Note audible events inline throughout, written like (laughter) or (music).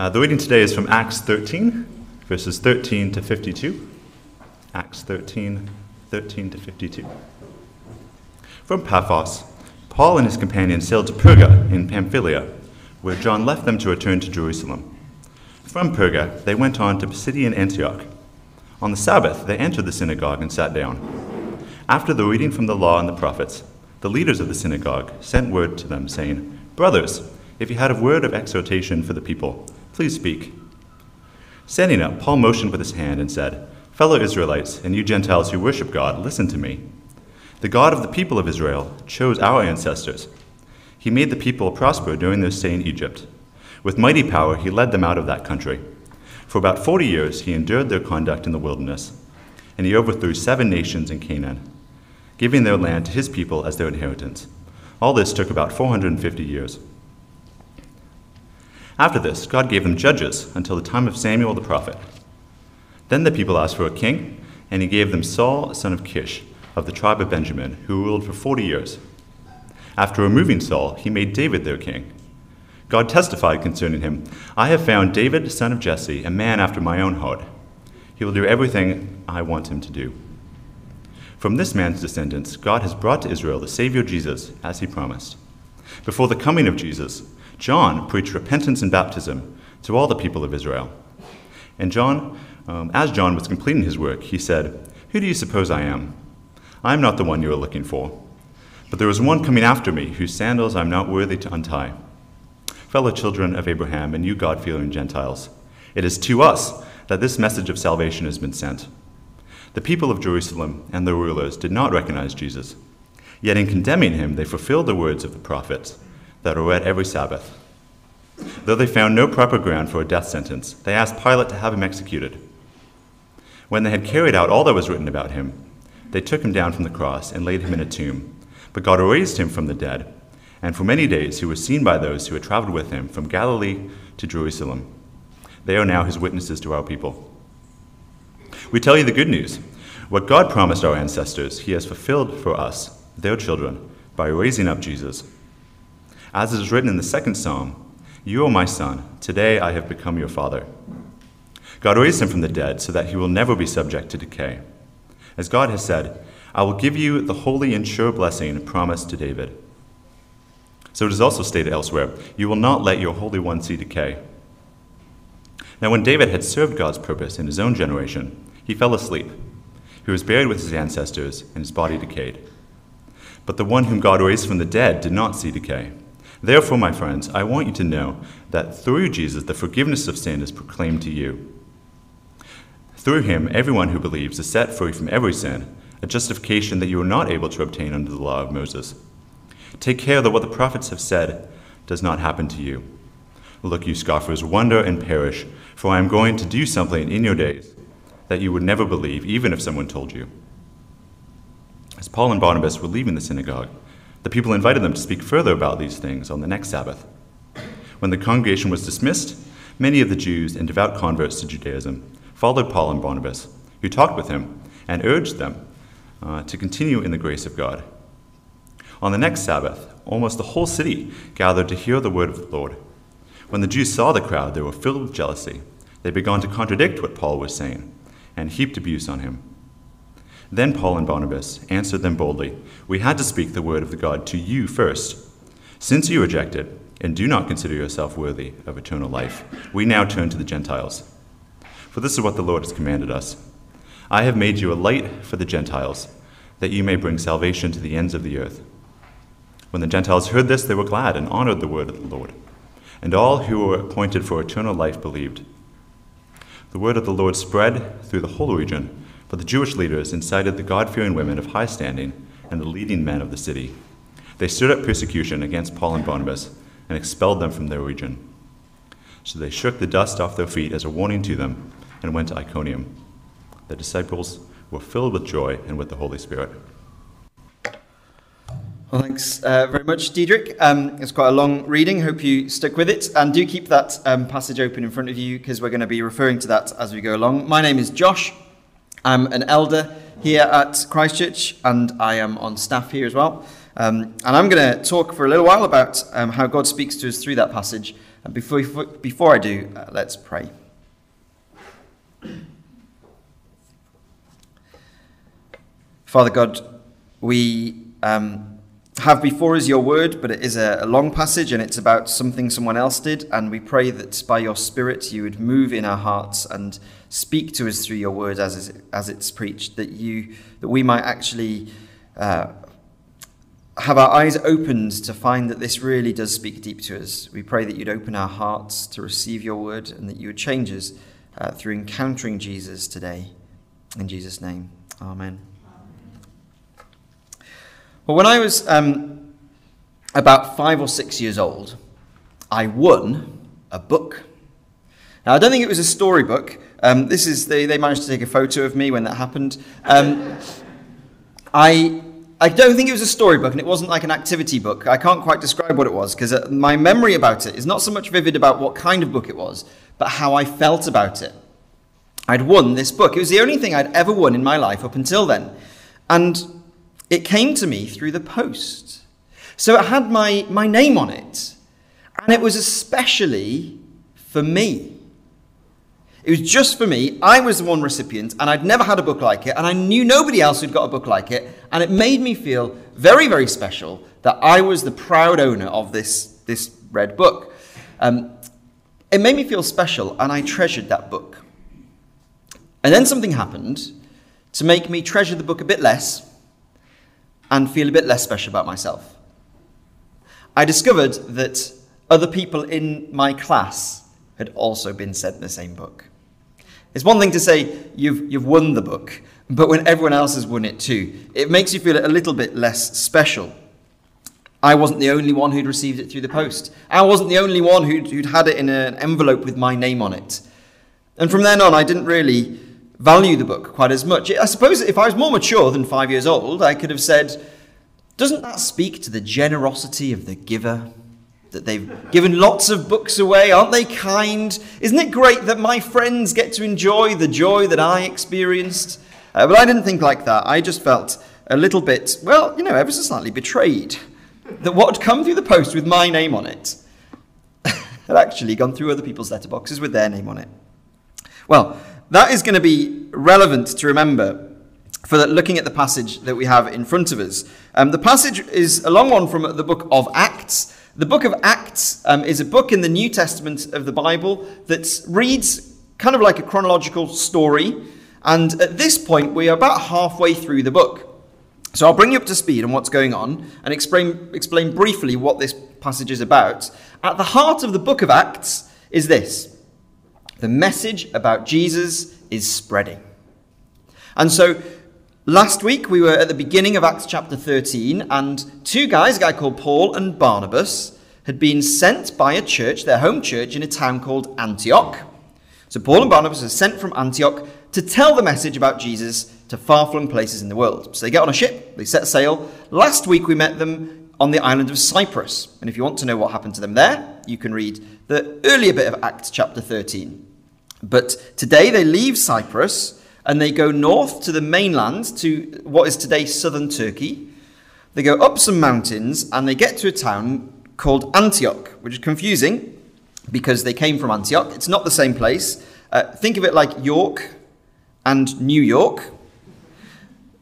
Uh, the reading today is from Acts 13, verses 13 to 52. Acts 13, 13 to 52. From Paphos, Paul and his companions sailed to Perga in Pamphylia, where John left them to return to Jerusalem. From Perga, they went on to Pisidian Antioch. On the Sabbath, they entered the synagogue and sat down. After the reading from the law and the prophets, the leaders of the synagogue sent word to them, saying, Brothers, if you had a word of exhortation for the people, please speak. Standing up, Paul motioned with his hand and said, Fellow Israelites, and you Gentiles who worship God, listen to me. The God of the people of Israel chose our ancestors. He made the people prosper during their stay in Egypt. With mighty power, he led them out of that country. For about forty years, he endured their conduct in the wilderness, and he overthrew seven nations in Canaan, giving their land to his people as their inheritance. All this took about 450 years. After this, God gave them judges until the time of Samuel the prophet. Then the people asked for a king, and he gave them Saul, son of Kish, of the tribe of Benjamin, who ruled for 40 years. After removing Saul, he made David their king. God testified concerning him I have found David, son of Jesse, a man after my own heart. He will do everything I want him to do. From this man's descendants, God has brought to Israel the Savior Jesus, as he promised. Before the coming of Jesus, John preached repentance and baptism to all the people of Israel. And John, um, as John was completing his work, he said, Who do you suppose I am? I am not the one you are looking for. But there is one coming after me, whose sandals I am not worthy to untie. Fellow children of Abraham, and you God fearing Gentiles, it is to us that this message of salvation has been sent. The people of Jerusalem and the rulers did not recognize Jesus. Yet in condemning him, they fulfilled the words of the prophets that are read every Sabbath. Though they found no proper ground for a death sentence, they asked Pilate to have him executed. When they had carried out all that was written about him, they took him down from the cross and laid him in a tomb. But God raised him from the dead, and for many days he was seen by those who had traveled with him from Galilee to Jerusalem. They are now his witnesses to our people. We tell you the good news. What God promised our ancestors, he has fulfilled for us, their children, by raising up Jesus as it is written in the second psalm, You are my son, today I have become your father. God raised him from the dead so that he will never be subject to decay. As God has said, I will give you the holy and sure blessing promised to David. So it is also stated elsewhere, You will not let your Holy One see decay. Now, when David had served God's purpose in his own generation, he fell asleep. He was buried with his ancestors, and his body decayed. But the one whom God raised from the dead did not see decay. Therefore, my friends, I want you to know that through Jesus, the forgiveness of sin is proclaimed to you. Through him, everyone who believes is set free from every sin, a justification that you are not able to obtain under the law of Moses. Take care that what the prophets have said does not happen to you. Look, you scoffers, wonder and perish, for I am going to do something in your days that you would never believe, even if someone told you. As Paul and Barnabas were leaving the synagogue, the people invited them to speak further about these things on the next Sabbath. When the congregation was dismissed, many of the Jews and devout converts to Judaism followed Paul and Barnabas, who talked with him and urged them uh, to continue in the grace of God. On the next Sabbath, almost the whole city gathered to hear the word of the Lord. When the Jews saw the crowd, they were filled with jealousy. They began to contradict what Paul was saying and heaped abuse on him. Then Paul and Barnabas answered them boldly We had to speak the word of the God to you first. Since you rejected and do not consider yourself worthy of eternal life, we now turn to the Gentiles. For this is what the Lord has commanded us I have made you a light for the Gentiles, that you may bring salvation to the ends of the earth. When the Gentiles heard this, they were glad and honored the word of the Lord. And all who were appointed for eternal life believed. The word of the Lord spread through the whole region but the Jewish leaders incited the God fearing women of high standing and the leading men of the city. They stood up persecution against Paul and Barnabas and expelled them from their region. So they shook the dust off their feet as a warning to them and went to Iconium. The disciples were filled with joy and with the Holy Spirit. Well, thanks uh, very much, Diedrich. Um, it's quite a long reading. Hope you stick with it. And do keep that um, passage open in front of you because we're going to be referring to that as we go along. My name is Josh. I'm an elder here at Christchurch, and I am on staff here as well. Um, and I'm going to talk for a little while about um, how God speaks to us through that passage, And before, before I do, uh, let's pray. Father God, we um, have before us your word, but it is a, a, long passage and it's about something someone else did. And we pray that by your Spirit you would move in our hearts and speak to us through your word as, as it's preached, that, you, that we might actually uh, have our eyes opened to find that this really does speak deep to us. We pray that you'd open our hearts to receive your word and that you would change us uh, through encountering Jesus today. In Jesus' name, amen. Well, when I was um, about five or six years old, I won a book. Now, I don't think it was a storybook. Um, this is they, they managed to take a photo of me when that happened. Um, I I don't think it was a storybook, and it wasn't like an activity book. I can't quite describe what it was because uh, my memory about it is not so much vivid about what kind of book it was, but how I felt about it. I'd won this book. It was the only thing I'd ever won in my life up until then. And it came to me through the post. So it had my, my name on it. And it was especially for me. It was just for me. I was the one recipient, and I'd never had a book like it, and I knew nobody else who'd got a book like it, and it made me feel very, very special that I was the proud owner of this, this red book. Um, it made me feel special, and I treasured that book. And then something happened to make me treasure the book a bit less and feel a bit less special about myself. I discovered that other people in my class had also been sent the same book. It's one thing to say you've, you've won the book, but when everyone else has won it too, it makes you feel a little bit less special. I wasn't the only one who'd received it through the post. I wasn't the only one who'd, who'd had it in an envelope with my name on it. And from then on, I didn't really value the book quite as much. I suppose if I was more mature than five years old, I could have said, Doesn't that speak to the generosity of the giver? That they've given lots of books away. Aren't they kind? Isn't it great that my friends get to enjoy the joy that I experienced? Uh, but I didn't think like that. I just felt a little bit, well, you know, ever so slightly betrayed that what had come through the post with my name on it (laughs) had actually gone through other people's letterboxes with their name on it. Well, that is going to be relevant to remember for looking at the passage that we have in front of us. Um, the passage is a long one from the book of Acts. The book of Acts um, is a book in the New Testament of the Bible that reads kind of like a chronological story. And at this point, we are about halfway through the book. So I'll bring you up to speed on what's going on and explain, explain briefly what this passage is about. At the heart of the book of Acts is this the message about Jesus is spreading. And so Last week we were at the beginning of Acts chapter 13, and two guys, a guy called Paul and Barnabas, had been sent by a church, their home church, in a town called Antioch. So Paul and Barnabas are sent from Antioch to tell the message about Jesus to far flung places in the world. So they get on a ship, they set sail. Last week we met them on the island of Cyprus. And if you want to know what happened to them there, you can read the earlier bit of Acts chapter 13. But today they leave Cyprus and they go north to the mainland, to what is today southern Turkey. They go up some mountains and they get to a town called Antioch, which is confusing because they came from Antioch. It's not the same place. Uh, think of it like York and New York.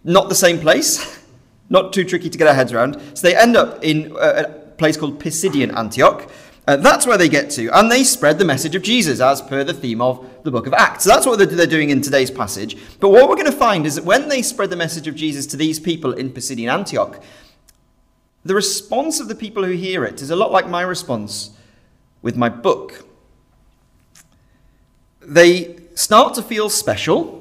Not the same place. (laughs) Not too tricky to get our heads around. So they end up in a place called Pisidian Antioch, uh, that's where they get to, and they spread the message of Jesus as per the theme of the book of Acts. So that's what they're, they're doing in today's passage. But what we're going to find is that when they spread the message of Jesus to these people in Pisidian Antioch, the response of the people who hear it is a lot like my response with my book. They start to feel special.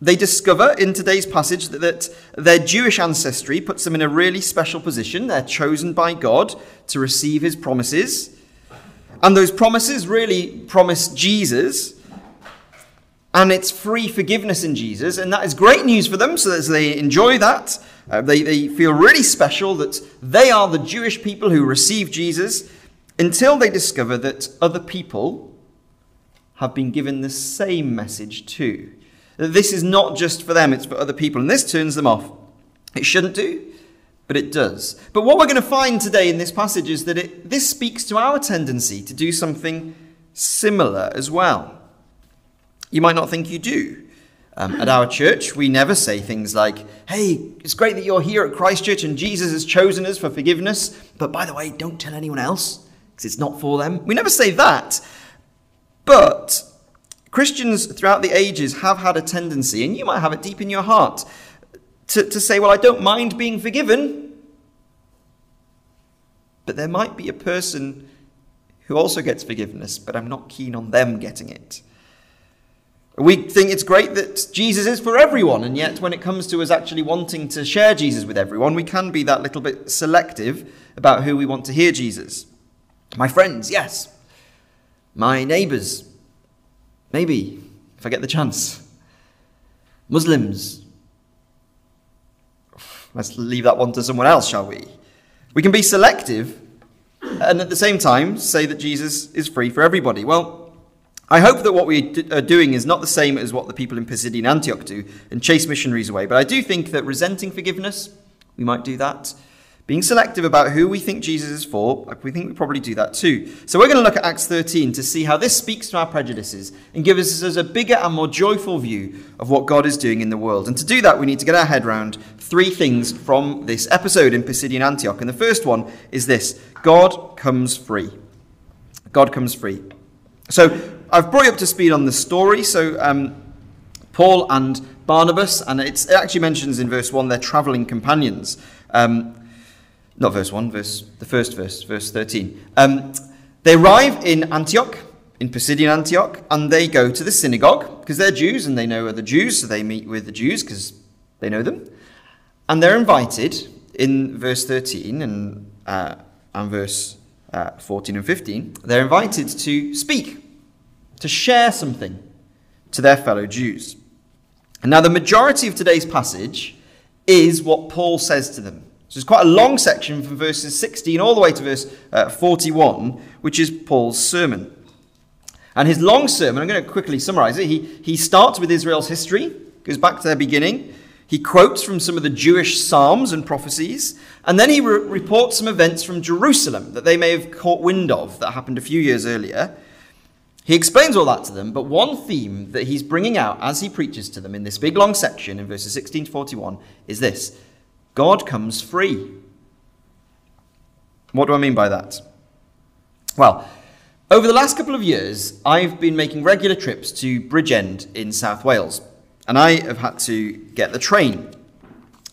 They discover in today's passage that, that, their Jewish ancestry puts them in a really special position. They're chosen by God to receive his promises. And those promises really promise Jesus. And it's free forgiveness in Jesus. And that is great news for them, so they enjoy that. Uh, they, they feel really special that they are the Jewish people who receive Jesus until they discover that other people have been given the same message too. This is not just for them, it's for other people. And this turns them off. It shouldn't do, but it does. But what we're going to find today in this passage is that it, this speaks to our tendency to do something similar as well. You might not think you do. Um, at our church, we never say things like, hey, it's great that you're here at Christchurch and Jesus has chosen us for forgiveness, but by the way, don't tell anyone else because it's not for them. We never say that. But Christians throughout the ages have had a tendency, and you might have it deep in your heart, to, to say, well, I don't mind being forgiven, but there might be a person who also gets forgiveness, but I'm not keen on them getting it. We think it's great that Jesus is for everyone, and yet when it comes to us actually wanting to share Jesus with everyone, we can be that little bit selective about who we want to hear Jesus. My friends, yes. My neighbours, maybe, if I get the chance. Muslims. Let's leave that one to someone else, shall we? We can be selective and at the same time say that Jesus is free for everybody. Well, I hope that what we are doing is not the same as what the people in Pisidian Antioch do and chase missionaries away, but I do think that resenting forgiveness, we might do that. Being selective about who we think Jesus is for, we think we probably do that too. So we're going to look at Acts 13 to see how this speaks to our prejudices and gives us a bigger and more joyful view of what God is doing in the world. And to do that, we need to get our head around three things from this episode in Pisidian Antioch. And the first one is this God comes free. God comes free. So I've brought you up to speed on the story. So um, Paul and Barnabas, and it actually mentions in verse 1 they're traveling companions. Um, not verse 1, verse the first verse, verse 13. Um, they arrive in Antioch, in Pisidian Antioch, and they go to the synagogue because they're Jews and they know other Jews, so they meet with the Jews because they know them. And they're invited in verse 13 and, uh, and verse uh, 14 and 15, they're invited to speak to share something to their fellow Jews. And now, the majority of today's passage is what Paul says to them. So it's quite a long section from verses 16 all the way to verse uh, 41, which is Paul's sermon. And his long sermon, I'm going to quickly summarize it. He, he starts with Israel's history, goes back to their beginning. He quotes from some of the Jewish psalms and prophecies, and then he re- reports some events from Jerusalem that they may have caught wind of that happened a few years earlier. He explains all that to them, but one theme that he's bringing out as he preaches to them in this big long section in verses 16 to 41 is this God comes free. What do I mean by that? Well, over the last couple of years, I've been making regular trips to Bridgend in South Wales, and I have had to get the train.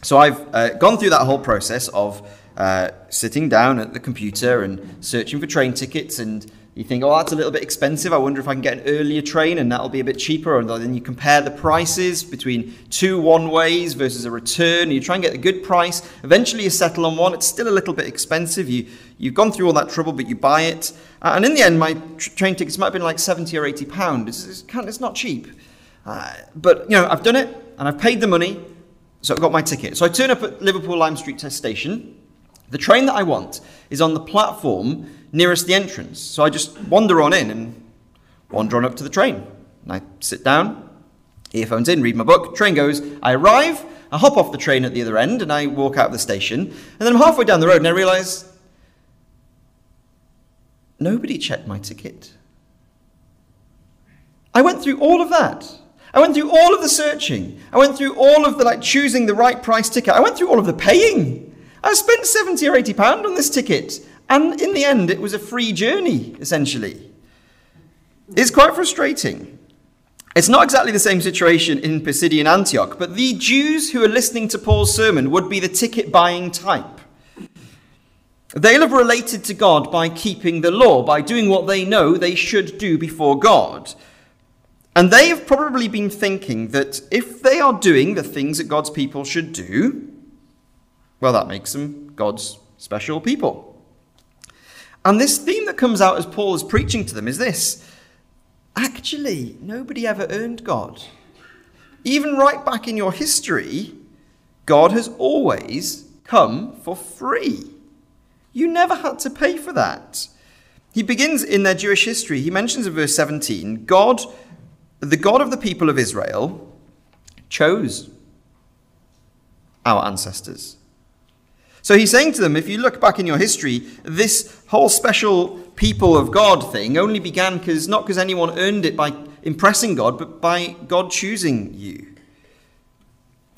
So I've uh, gone through that whole process of uh, sitting down at the computer and searching for train tickets and you think, oh, that's a little bit expensive. I wonder if I can get an earlier train and that'll be a bit cheaper. And then you compare the prices between two one ways versus a return. You try and get a good price. Eventually, you settle on one. It's still a little bit expensive. You, you've gone through all that trouble, but you buy it. Uh, and in the end, my tr- train tickets might have been like 70 or 80 pounds. It's, it's, it's, not cheap. Uh, but, you know, I've done it and I've paid the money. So I've got my ticket. So I turn up at Liverpool Lime Street Test Station. The train that I want is on the platform nearest the entrance. So I just wander on in and wander on up to the train. And I sit down, earphones in, read my book, train goes, I arrive, I hop off the train at the other end, and I walk out of the station. And then I'm halfway down the road and I realise nobody checked my ticket. I went through all of that. I went through all of the searching. I went through all of the like choosing the right price ticket. I went through all of the paying. I spent 70 or 80 pound on this ticket. And in the end, it was a free journey, essentially. It's quite frustrating. It's not exactly the same situation in Pisidian Antioch, but the Jews who are listening to Paul's sermon would be the ticket buying type. They'll have related to God by keeping the law, by doing what they know they should do before God. And they have probably been thinking that if they are doing the things that God's people should do, well, that makes them God's special people. And this theme that comes out as Paul is preaching to them is this actually, nobody ever earned God. Even right back in your history, God has always come for free. You never had to pay for that. He begins in their Jewish history. He mentions in verse 17 God, the God of the people of Israel, chose our ancestors So he's saying to them, if you look back in your history, this whole special people of God thing only began because not because anyone earned it by impressing God, but by God choosing you.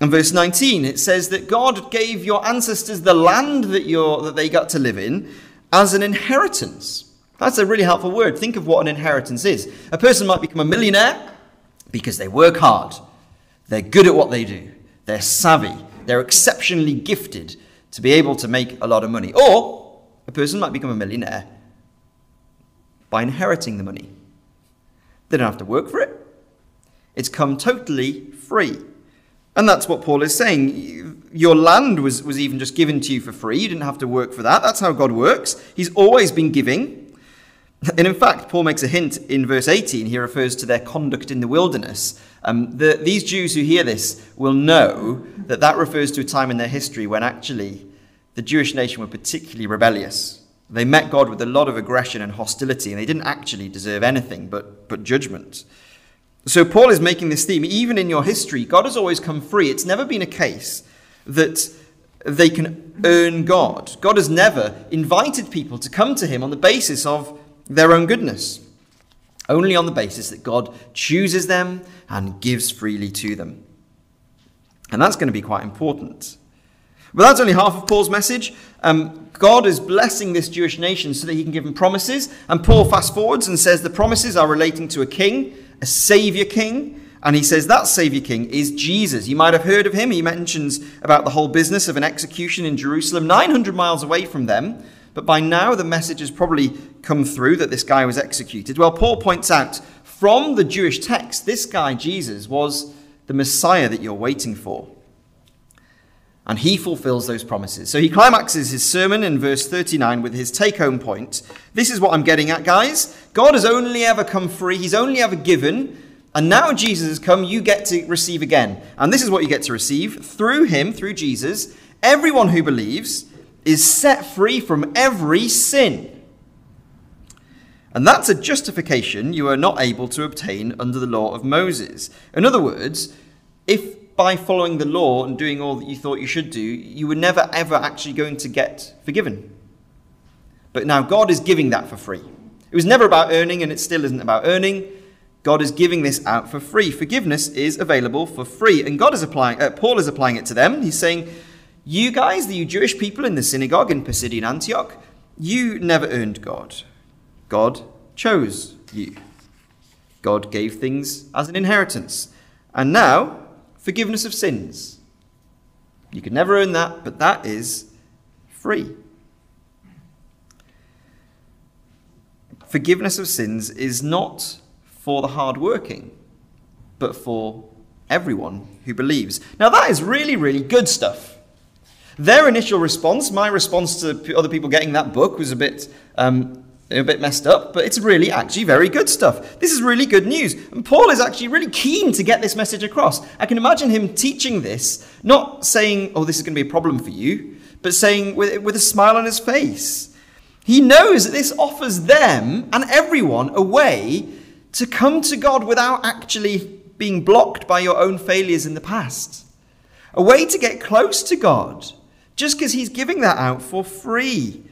In verse 19, it says that God gave your ancestors the land that, you're, that they got to live in as an inheritance. That's a really helpful word. Think of what an inheritance is. A person might become a millionaire because they work hard, they're good at what they do, they're savvy, they're exceptionally gifted to be able to make a lot of money. Or a person might become a millionaire by inheriting the money. They don't have to work for it, it's come totally free. And that's what Paul is saying. Your land was, was even just given to you for free. You didn't have to work for that. That's how God works. He's always been giving. And in fact, Paul makes a hint in verse 18. He refers to their conduct in the wilderness. Um, the, these Jews who hear this will know that that refers to a time in their history when actually the Jewish nation were particularly rebellious. They met God with a lot of aggression and hostility, and they didn't actually deserve anything but, but judgment. So Paul is making this theme. Even in your history, God has always come free. It's never been a case that they can earn God. God has never invited people to come to him on the basis of their own goodness, only on the basis that God chooses them and gives freely to them. And that's going to be quite important. But that's only half of Paul's message. Um, God is blessing this Jewish nation so that he can give them promises. And Paul fast forwards and says the promises are relating to a king a savior king. And he says that savior king is Jesus. You might have heard of him. He mentions about the whole business of an execution in Jerusalem, 900 miles away from them. But by now, the message has probably come through that this guy was executed. Well, Paul points out from the Jewish text, this guy, Jesus, was the Messiah that you're waiting for. And he fulfills those promises. So he climaxes his sermon in verse 39 with his take home point. This is what I'm getting at, guys. God has only ever come free, he's only ever given. And now Jesus has come, you get to receive again. And this is what you get to receive through him, through Jesus. Everyone who believes is set free from every sin. And that's a justification you are not able to obtain under the law of Moses. In other words, if by following the law and doing all that you thought you should do, you were never ever actually going to get forgiven. But now God is giving that for free. It was never about earning, and it still isn't about earning. God is giving this out for free. Forgiveness is available for free, and God is applying. Uh, Paul is applying it to them. He's saying, "You guys, the Jewish people in the synagogue in Pisidian Antioch, you never earned God. God chose you. God gave things as an inheritance, and now forgiveness of sins. You could never earn that, but that is free. Forgiveness of sins is not for the hardworking, but for everyone who believes. Now, that is really, really good stuff. Their initial response, my response to other people getting that book, was a bit um, a bit messed up, but it's really actually very good stuff. This is really good news. And Paul is actually really keen to get this message across. I can imagine him teaching this, not saying, oh, this is going to be a problem for you, but saying with, with a smile on his face. He knows that this offers them and everyone a way to come to God without actually being blocked by your own failures in the past. A way to get close to God, just because he's giving that out for free.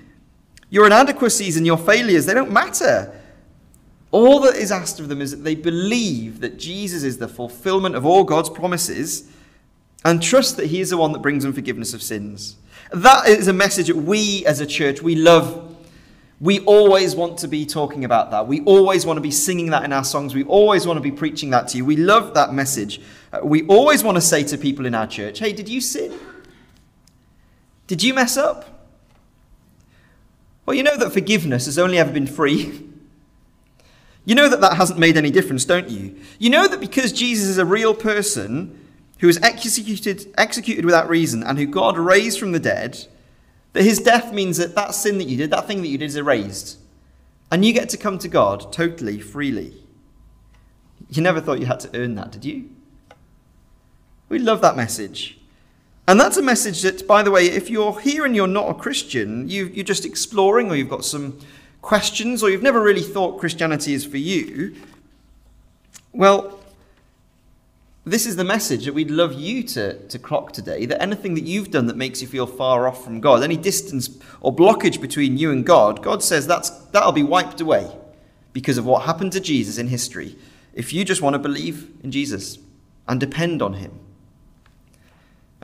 Your inadequacies and your failures, they don't matter. All that is asked of them is that they believe that Jesus is the fulfillment of all God's promises and trust that He is the one that brings them forgiveness of sins. That is a message that we as a church, we love. We always want to be talking about that. We always want to be singing that in our songs. We always want to be preaching that to you. We love that message. Uh, we always want to say to people in our church, hey, did you sin? Did you mess up? Well, you know that forgiveness has only ever been free. You know that that hasn't made any difference, don't you? You know that because Jesus is a real person who was executed, executed without reason and who God raised from the dead, that his death means that that sin that you did, that thing that you did is erased. And you get to come to God totally freely. You never thought you had to earn that, did you? We love that message. And that's a message that, by the way, if you're here and you're not a Christian, you, you're just exploring or you've got some questions or you've never really thought Christianity is for you, well, this is the message that we'd love you to, to clock today that anything that you've done that makes you feel far off from God, any distance or blockage between you and God, God says that's, that'll be wiped away because of what happened to Jesus in history if you just want to believe in Jesus and depend on Him.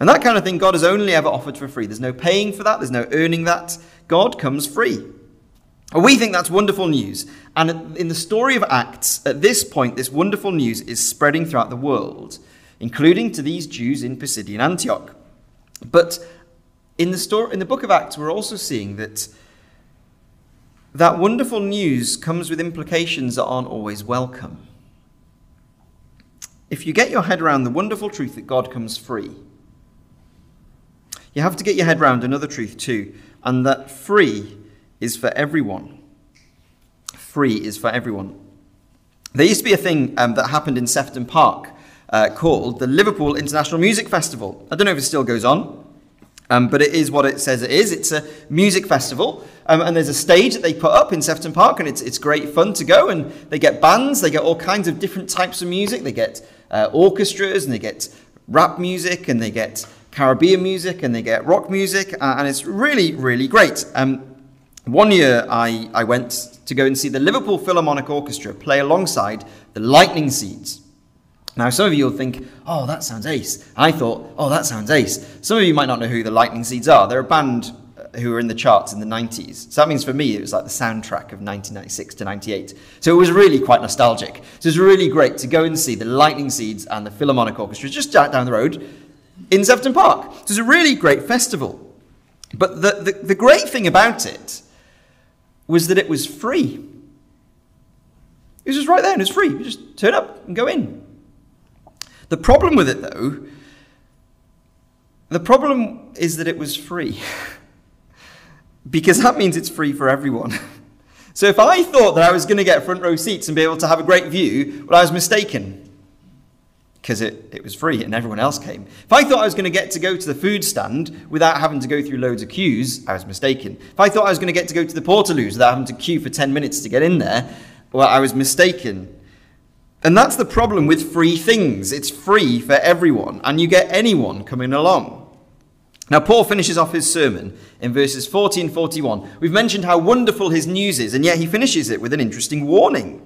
And that kind of thing God has only ever offered for free. There's no paying for that, there's no earning that. God comes free. We think that's wonderful news. And in the story of Acts, at this point, this wonderful news is spreading throughout the world, including to these Jews in Pisidian Antioch. But in the, story, in the book of Acts, we're also seeing that that wonderful news comes with implications that aren't always welcome. If you get your head around the wonderful truth that God comes free, you have to get your head around another truth too, and that free is for everyone. Free is for everyone. There used to be a thing um, that happened in Sefton Park uh, called the Liverpool International Music Festival. I don't know if it still goes on, um, but it is what it says it is. It's a music festival, um, and there's a stage that they put up in Sefton Park, and it's, it's great fun to go. And they get bands, they get all kinds of different types of music. They get uh, orchestras, and they get rap music, and they get Caribbean music and they get rock music, uh, and it's really, really great. Um, one year I, I went to go and see the Liverpool Philharmonic Orchestra play alongside the Lightning Seeds. Now, some of you will think, oh, that sounds ace. I thought, oh, that sounds ace. Some of you might not know who the Lightning Seeds are. They're a band uh, who were in the charts in the 90s. So that means for me, it was like the soundtrack of 1996 to 98. So it was really quite nostalgic. So it was really great to go and see the Lightning Seeds and the Philharmonic Orchestra just down the road in Sefton Park. So it's a really great festival. But the, the, the great thing about it was that it was free. It was just right there and it's free. You just turn up and go in. The problem with it, though, the problem is that it was free. (laughs) because that means it's free for everyone. (laughs) so if I thought that I was going to get front row seats and be able to have a great view, well, I was mistaken because it, it was free and everyone else came. If I thought I was going to get to go to the food stand without having to go through loads of queues, I was mistaken. If I thought I was going to get to go to the Portaloos without having to queue for 10 minutes to get in there, well, I was mistaken. And that's the problem with free things. It's free for everyone, and you get anyone coming along. Now, Paul finishes off his sermon in verses 40 and 41. We've mentioned how wonderful his news is, and yet he finishes it with an interesting warning.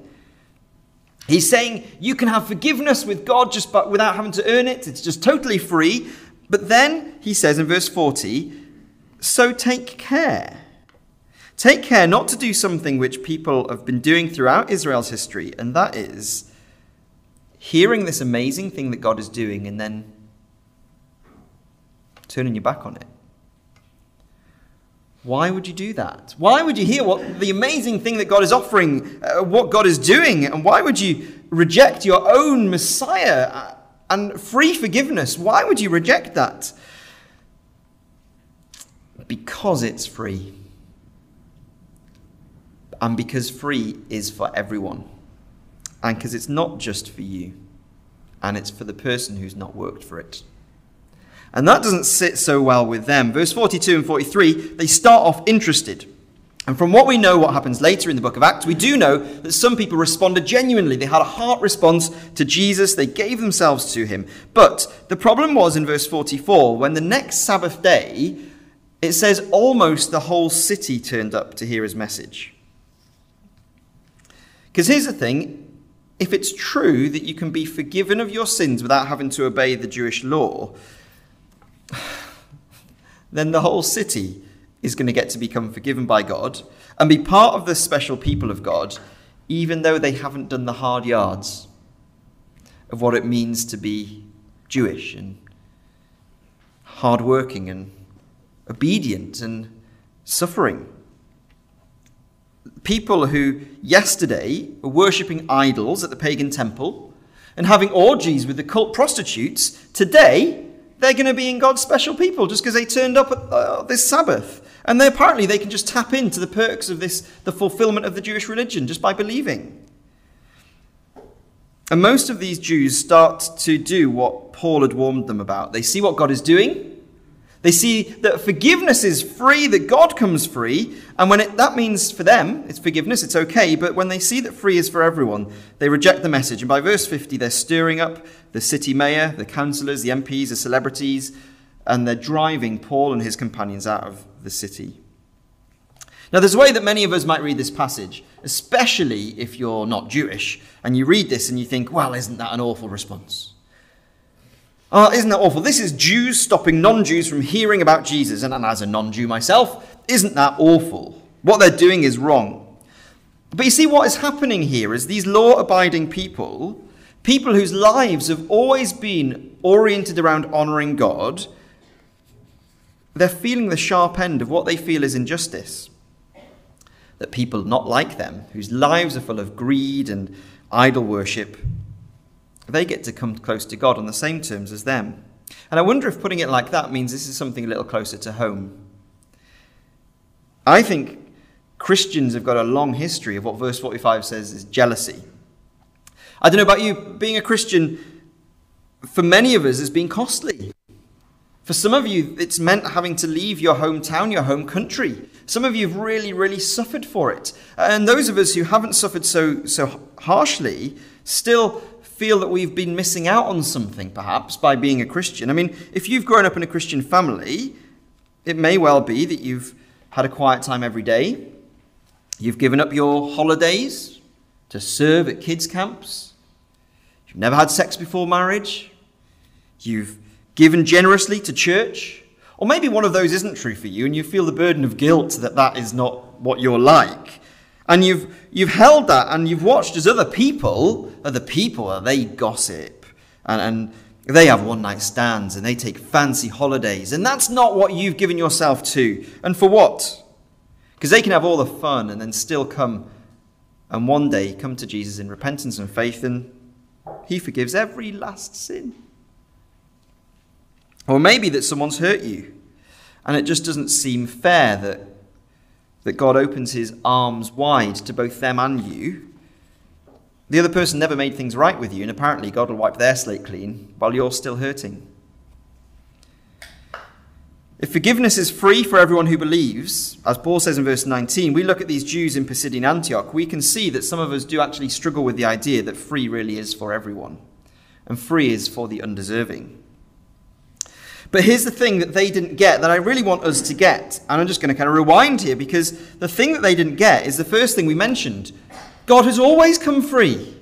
He's saying you can have forgiveness with God just but without having to earn it. It's just totally free. But then he says in verse 40, so take care. Take care not to do something which people have been doing throughout Israel's history, and that is hearing this amazing thing that God is doing and then turning your back on it. Why would you do that? Why would you hear what the amazing thing that God is offering, uh, what God is doing, and why would you reject your own Messiah uh, and free forgiveness? Why would you reject that? Because it's free. And because free is for everyone. And because it's not just for you, and it's for the person who's not worked for it. And that doesn't sit so well with them. Verse 42 and 43, they start off interested. And from what we know, what happens later in the book of Acts, we do know that some people responded genuinely. They had a heart response to Jesus, they gave themselves to him. But the problem was in verse 44, when the next Sabbath day, it says almost the whole city turned up to hear his message. Because here's the thing if it's true that you can be forgiven of your sins without having to obey the Jewish law, then the whole city is going to get to become forgiven by God and be part of the special people of God, even though they haven't done the hard yards of what it means to be Jewish and hardworking and obedient and suffering. People who yesterday were worshipping idols at the pagan temple and having orgies with the cult prostitutes, today they're going to be in God's special people just because they turned up at uh, this Sabbath. And they, apparently they can just tap into the perks of this, the fulfillment of the Jewish religion just by believing. And most of these Jews start to do what Paul had warned them about. They see what God is doing, They see that forgiveness is free, that God comes free, and when it, that means for them, it's forgiveness, it's okay, but when they see that free is for everyone, they reject the message. And by verse 50, they're stirring up the city mayor, the councillors, the MPs, the celebrities, and they're driving Paul and his companions out of the city. Now, there's a way that many of us might read this passage, especially if you're not Jewish, and you read this and you think, well, isn't that an awful response? Oh, isn't that awful? This is Jews stopping non Jews from hearing about Jesus. And, and as a non Jew myself, isn't that awful? What they're doing is wrong. But you see, what is happening here is these law abiding people, people whose lives have always been oriented around honoring God, they're feeling the sharp end of what they feel is injustice. That people not like them, whose lives are full of greed and idol worship, they get to come close to God on the same terms as them. And I wonder if putting it like that means this is something a little closer to home. I think Christians have got a long history of what verse 45 says is jealousy. I don't know about you, being a Christian for many of us has been costly. For some of you, it's meant having to leave your hometown, your home country. Some of you have really, really suffered for it. And those of us who haven't suffered so, so harshly still feel that we've been missing out on something, perhaps, by being a Christian. I mean, if you've grown up in a Christian family, it may well be that you've had a quiet time every day. You've given up your holidays to serve at kids' camps. You've never had sex before marriage. You've given generously to church. Or maybe one of those isn't true for you and you feel the burden of guilt that that is not what you're like. And you've, you've held that and you've watched as other people, other people, they gossip and, and they have one night stands and they take fancy holidays. And that's not what you've given yourself to. And for what? Because they can have all the fun and then still come and one day come to Jesus in repentance and faith and he forgives every last sin. Or maybe that someone's hurt you and it just doesn't seem fair that that God opens his arms wide to both them and you. The other person never made things right with you, and apparently God will wipe their slate clean while you're still hurting. If forgiveness is free for everyone who believes, as Paul says in verse 19, we look at these Jews in Pisidian Antioch, we can see that some of us do actually struggle with the idea that free really is for everyone, and free is for the undeserving. But here's the thing that they didn't get that I really want us to get. And I'm just going to kind of rewind here because the thing that they didn't get is the first thing we mentioned God has always come free.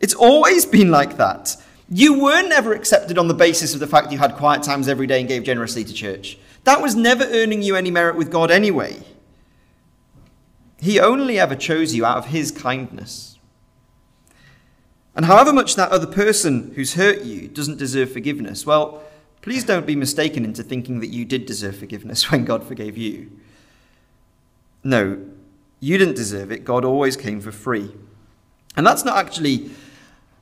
It's always been like that. You were never accepted on the basis of the fact you had quiet times every day and gave generously to church. That was never earning you any merit with God anyway. He only ever chose you out of His kindness. And however much that other person who's hurt you doesn't deserve forgiveness, well, Please don't be mistaken into thinking that you did deserve forgiveness (laughs) when God forgave you. No, you didn't deserve it. God always came for free. And that's not actually,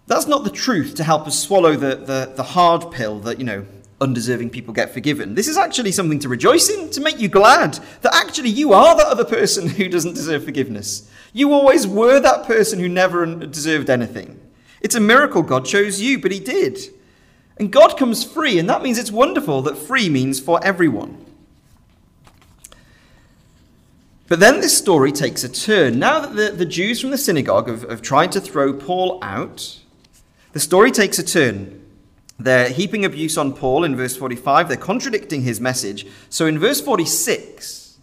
that's not the truth to help us swallow the, the, the hard pill that, you know, undeserving people get forgiven. This is actually something to rejoice in, to make you glad that actually you are that other person (laughs) who doesn't deserve forgiveness. You always were that person who never deserved anything. It's a miracle God chose you, but He did. And God comes free, and that means it's wonderful that free means for everyone. But then this story takes a turn. Now that the, the Jews from the synagogue have, have tried to throw Paul out, the story takes a turn. They're heaping abuse on Paul in verse 45, they're contradicting his message. So in verse 46,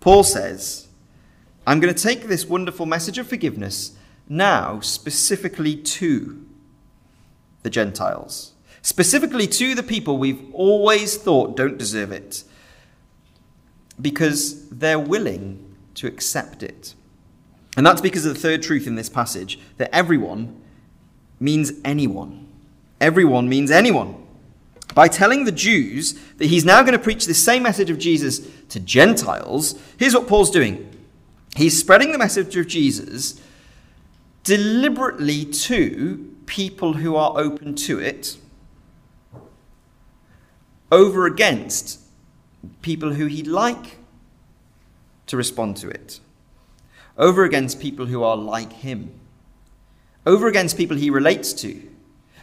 Paul says, I'm going to take this wonderful message of forgiveness now specifically to the Gentiles specifically to the people we've always thought don't deserve it, because they're willing to accept it. And that's because of the third truth in this passage that everyone means anyone. Everyone means anyone. By telling the Jews that he's now going to preach the same message of Jesus to Gentiles, here's what Paul's doing. He's spreading the message of Jesus deliberately to people who are open to it over against people who he'd like to respond to it, over against people who are like him, over against people he relates to,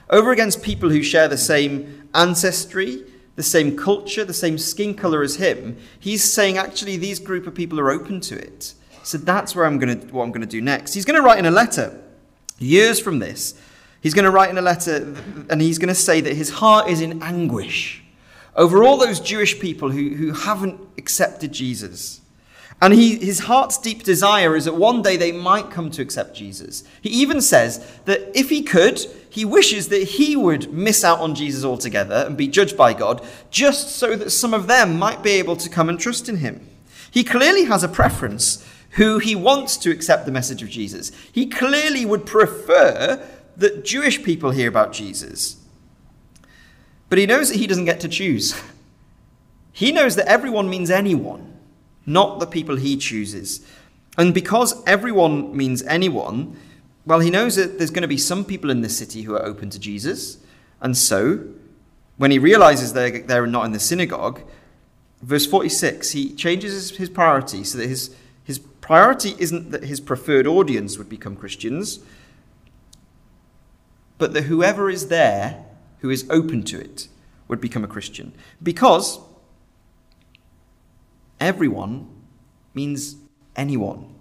over against people who share the same ancestry, the same culture, the same skin color as him, he's saying actually these group of people are open to it. So that's where I'm going to what I'm going to do next. He's going to write in a letter years from this. He's going to write in a letter and he's going to say that his heart is in anguish over all those Jewish people who, who haven't accepted Jesus. And he, his heart's deep desire is that one day they might come to accept Jesus. He even says that if he could, he wishes that he would miss out on Jesus altogether and be judged by God, just so that some of them might be able to come and trust in him. He clearly has a preference who he wants to accept the message of Jesus. He clearly would prefer that Jewish people hear about Jesus. But he knows that he doesn't get to choose. He knows that everyone means anyone, not the people he chooses. And because everyone means anyone, well, he knows that there's going to be some people in this city who are open to Jesus. And so, when he realizes they're, they're not in the synagogue, verse 46, he changes his priority so that his, his priority isn't that his preferred audience would become Christians, but that whoever is there who is open to it would become a Christian. Because everyone means anyone.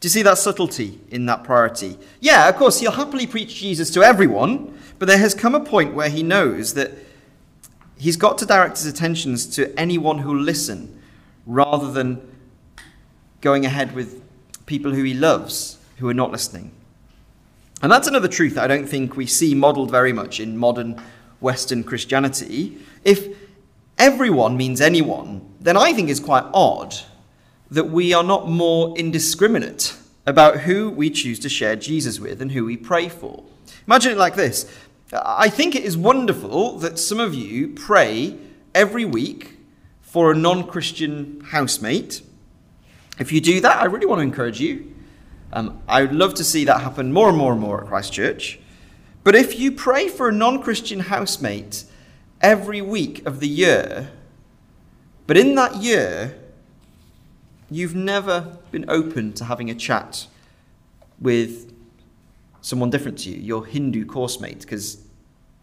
Do you see that subtlety in that priority? Yeah, of course, he'll happily preach Jesus to everyone, but there has come a point where he knows that he's got to direct his attentions to anyone who'll listen rather than going ahead with people who he loves who are not listening. And that's another truth that I don't think we see modeled very much in modern Western Christianity. If everyone means anyone, then I think it's quite odd that we are not more indiscriminate about who we choose to share Jesus with and who we pray for. Imagine it like this I think it is wonderful that some of you pray every week for a non Christian housemate. If you do that, I really want to encourage you. Um, I would love to see that happen more and more and more at Christchurch. But if you pray for a non Christian housemate every week of the year, but in that year, you've never been open to having a chat with someone different to you, your Hindu course mate, because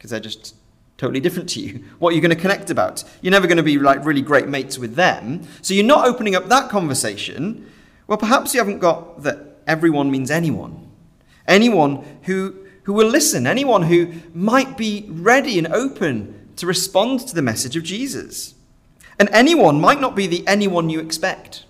they're just totally different to you. (laughs) What are you going to connect about? You're never going to be like really great mates with them. So you're not opening up that conversation. Well, perhaps you haven't got that everyone means anyone. Anyone who, who will listen, anyone who might be ready and open to respond to the message of Jesus. And anyone might not be the anyone you expect.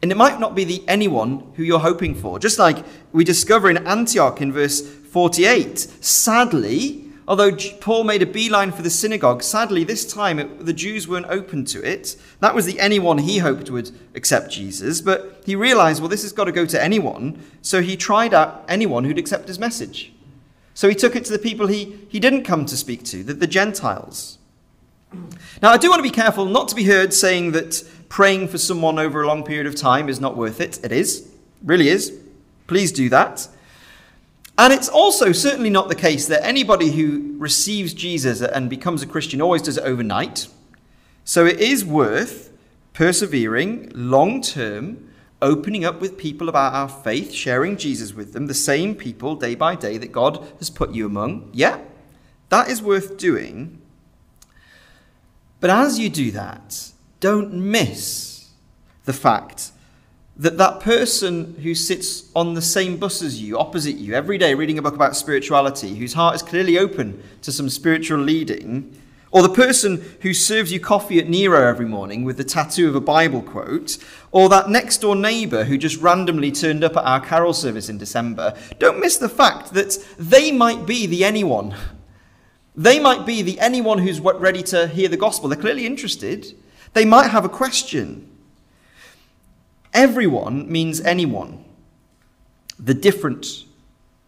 And it might not be the anyone who you're hoping for. Just like we discover in Antioch in verse 48. Sadly, Although Paul made a beeline for the synagogue, sadly, this time it, the Jews weren't open to it. That was the anyone he hoped would accept Jesus, but he realized, well, this has got to go to anyone, so he tried out anyone who'd accept his message. So he took it to the people he, he didn't come to speak to, the, the Gentiles. Now, I do want to be careful not to be heard saying that praying for someone over a long period of time is not worth it. It is, really is. Please do that. And it's also certainly not the case that anybody who receives Jesus and becomes a Christian always does it overnight. So it is worth persevering long term, opening up with people about our faith, sharing Jesus with them, the same people day by day that God has put you among. Yeah, that is worth doing. But as you do that, don't miss the fact that that person who sits on the same bus as you, opposite you, every day reading a book about spirituality, whose heart is clearly open to some spiritual leading, or the person who serves you coffee at Nero every morning with the tattoo of a Bible quote, or that next door neighbour who just randomly turned up at our carol service in December, don't miss the fact that they might be the anyone. They might be the anyone who's ready to hear the gospel. They're clearly interested. They might have a question. Everyone means anyone, the different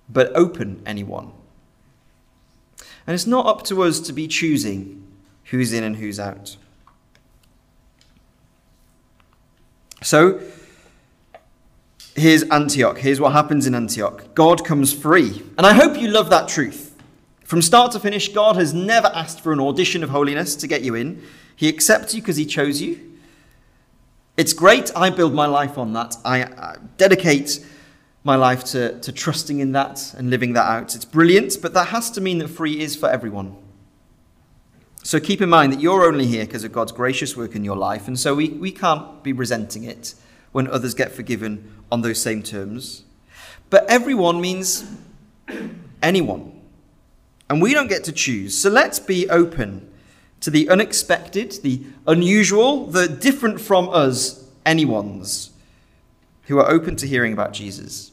but open anyone. And it's not up to us to be choosing who's in and who's out. So, here's Antioch. Here's what happens in Antioch God comes free. And I hope you love that truth. From start to finish, God has never asked for an audition of holiness to get you in. He accepts you because He chose you. It's great. I build my life on that. I, I dedicate my life to, to trusting in that and living that out. It's brilliant, but that has to mean that free is for everyone. So keep in mind that you're only here because of God's gracious work in your life, and so we, we can't be resenting it when others get forgiven on those same terms. But everyone means anyone. And we don't get to choose. So let's be open to the unexpected, the unusual, the different from us anyone's who are open to hearing about Jesus.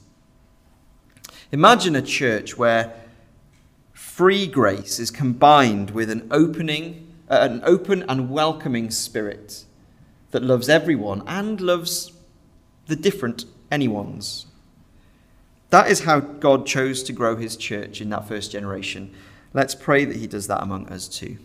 Imagine a church where free grace is combined with an opening uh, an open and welcoming spirit that loves everyone and loves the different anyone's. That is how God chose to grow his church in that first generation. Let's pray that he does that among us too.